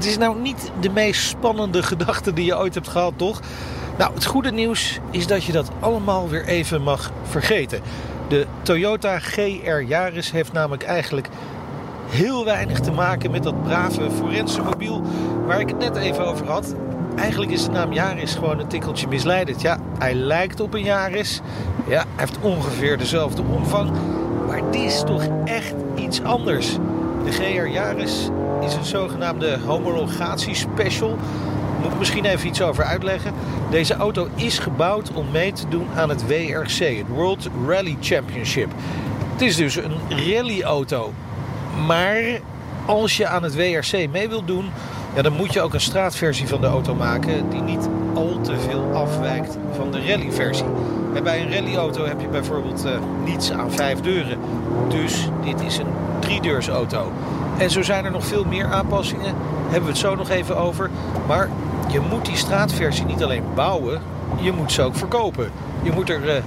Het is nou niet de meest spannende gedachte die je ooit hebt gehad, toch? Nou, het goede nieuws is dat je dat allemaal weer even mag vergeten. De Toyota GR Yaris heeft namelijk eigenlijk heel weinig te maken met dat brave forense mobiel waar ik het net even over had. Eigenlijk is de naam Yaris gewoon een tikkeltje misleidend. Ja, hij lijkt op een Yaris. Ja, hij heeft ongeveer dezelfde omvang. Maar dit is toch echt iets anders. De GR Yaris is een zogenaamde homologatiespecial. Moet ik misschien even iets over uitleggen. Deze auto is gebouwd om mee te doen aan het WRC, het World Rally Championship. Het is dus een rallyauto. Maar als je aan het WRC mee wilt doen, ja, dan moet je ook een straatversie van de auto maken die niet al te veel afwijkt van de rallyversie. En bij een rallyauto heb je bijvoorbeeld uh, niets aan vijf deuren. Dus dit is een driedeursauto. En zo zijn er nog veel meer aanpassingen. Hebben we het zo nog even over. Maar je moet die straatversie niet alleen bouwen, je moet ze ook verkopen. Je moet er uh,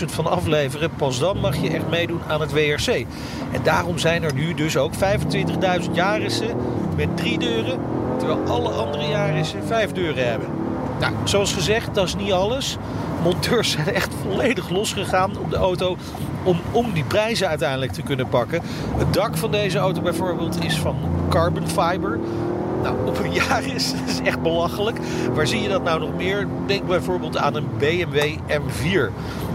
25.000 van afleveren. Pas dan mag je echt meedoen aan het WRC. En daarom zijn er nu dus ook 25.000 jarissen met drie deuren. Terwijl alle andere jarissen vijf deuren hebben. Nou, zoals gezegd, dat is niet alles. Monteurs zijn echt volledig losgegaan op de auto om, om die prijzen uiteindelijk te kunnen pakken. Het dak van deze auto bijvoorbeeld is van carbon fiber. Nou, op een jaar is is echt belachelijk. Waar zie je dat nou nog meer? Denk bijvoorbeeld aan een BMW M4.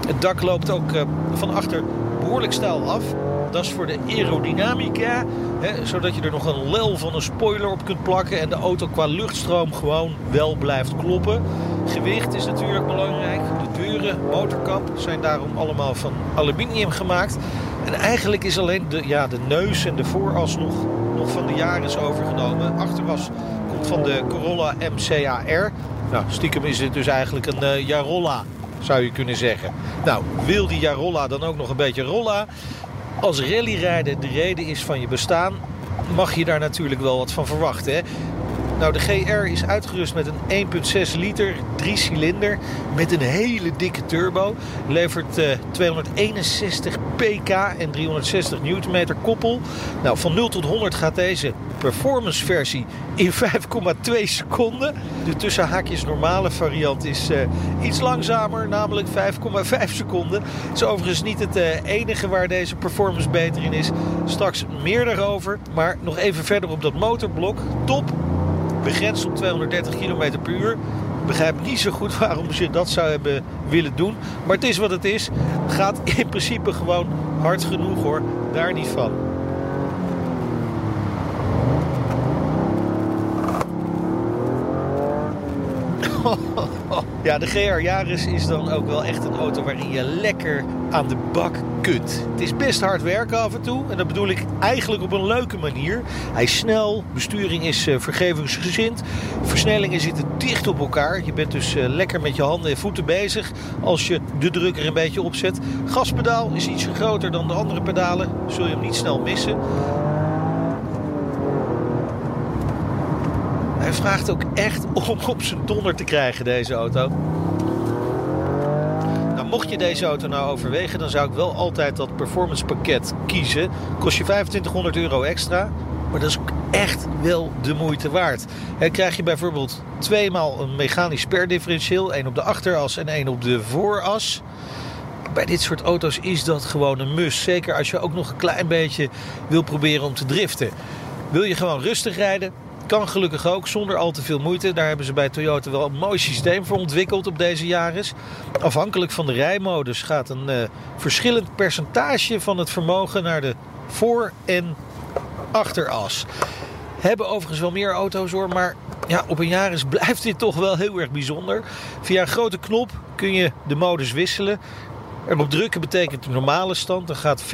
Het dak loopt ook uh, van achter behoorlijk stijl af. Dat is voor de aerodynamica. Hè, zodat je er nog een lel van een spoiler op kunt plakken. En de auto qua luchtstroom gewoon wel blijft kloppen. Gewicht is natuurlijk belangrijk. De deuren, motorkap zijn daarom allemaal van aluminium gemaakt. En eigenlijk is alleen de, ja, de neus en de vooras nog, nog van de jaren is overgenomen. Achterwas komt van de Corolla MCAR. Nou, stiekem is het dus eigenlijk een uh, Jarolla, zou je kunnen zeggen. Nou, wil die Jarolla dan ook nog een beetje rolla? Als rallyrijder de reden is van je bestaan, mag je daar natuurlijk wel wat van verwachten. Hè? Nou, de GR is uitgerust met een 1,6 liter, 3 cilinder met een hele dikke turbo. Levert uh, 261 pk en 360 newtonmeter koppel. Nou, van 0 tot 100 gaat deze performance versie in 5,2 seconden. De tussen haakjes normale variant is uh, iets langzamer, namelijk 5,5 seconden. Het is overigens niet het uh, enige waar deze performance beter in is. Straks meer daarover, maar nog even verder op dat motorblok. Top begrensd op 230 km per uur. Ik begrijp niet zo goed waarom ze dat zou hebben willen doen. Maar het is wat het is. Gaat in principe gewoon hard genoeg hoor. Daar niet van. Ja, de GR Yaris is dan ook wel echt een auto waarin je lekker aan de bak kunt. Het is best hard werken af en toe. En dat bedoel ik eigenlijk op een leuke manier. Hij is snel, besturing is uh, vergevingsgezind. Versnellingen zitten dicht op elkaar. Je bent dus uh, lekker met je handen en voeten bezig als je de drukker een beetje opzet. Gaspedaal is iets groter dan de andere pedalen. Zul je hem niet snel missen. Hij vraagt ook echt om op zijn donder te krijgen, deze auto. Nou, mocht je deze auto nou overwegen, dan zou ik wel altijd dat performance pakket kiezen. Kost je 2500 euro extra, maar dat is ook echt wel de moeite waard. Dan krijg je bijvoorbeeld tweemaal een mechanisch sperdifferentieel. één op de achteras en één op de vooras. Bij dit soort auto's is dat gewoon een must. Zeker als je ook nog een klein beetje wil proberen om te driften. Wil je gewoon rustig rijden? Kan gelukkig ook, zonder al te veel moeite. Daar hebben ze bij Toyota wel een mooi systeem voor ontwikkeld op deze Yaris. Afhankelijk van de rijmodus gaat een uh, verschillend percentage van het vermogen naar de voor- en achteras. Hebben overigens wel meer auto's hoor, maar ja, op een Yaris blijft dit toch wel heel erg bijzonder. Via een grote knop kun je de modus wisselen. Erop drukken betekent de normale stand. Dan gaat 40%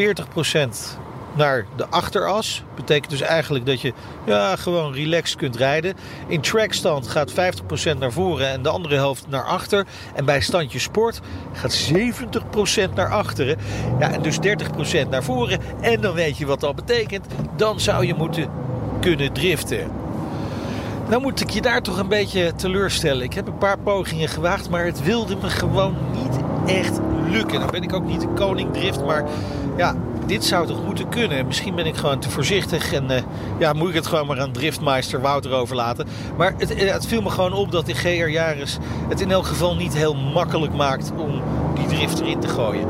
naar de achteras. Betekent dus eigenlijk dat je ja, gewoon relaxed kunt rijden. In trackstand gaat 50% naar voren en de andere helft naar achter. En bij standje sport gaat 70% naar achteren. Ja, en dus 30% naar voren. En dan weet je wat dat betekent. Dan zou je moeten kunnen driften. Nou moet ik je daar toch een beetje teleurstellen. Ik heb een paar pogingen gewaagd, maar het wilde me gewoon niet echt lukken. Dan ben ik ook niet de koning drift, maar ja, dit zou toch moeten kunnen. Misschien ben ik gewoon te voorzichtig en uh, ja, moet ik het gewoon maar aan driftmeister Wouter overlaten. Maar het, eh, het viel me gewoon op dat de GR Yaris het in elk geval niet heel makkelijk maakt om die drift erin te gooien.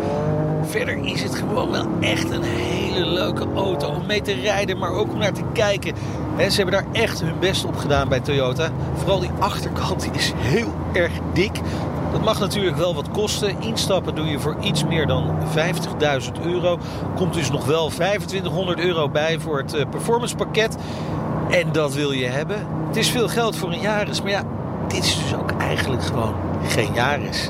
Verder is het gewoon wel echt een hele leuke auto om mee te rijden, maar ook om naar te kijken. ze hebben daar echt hun best op gedaan bij Toyota. Vooral die achterkant is heel erg dik. Dat mag natuurlijk wel wat kosten. Instappen doe je voor iets meer dan 50.000 euro. Komt dus nog wel 2500 euro bij voor het eh, performance pakket. En dat wil je hebben. Het is veel geld voor een Jaris, maar ja, dit is dus ook eigenlijk gewoon geen Jaris.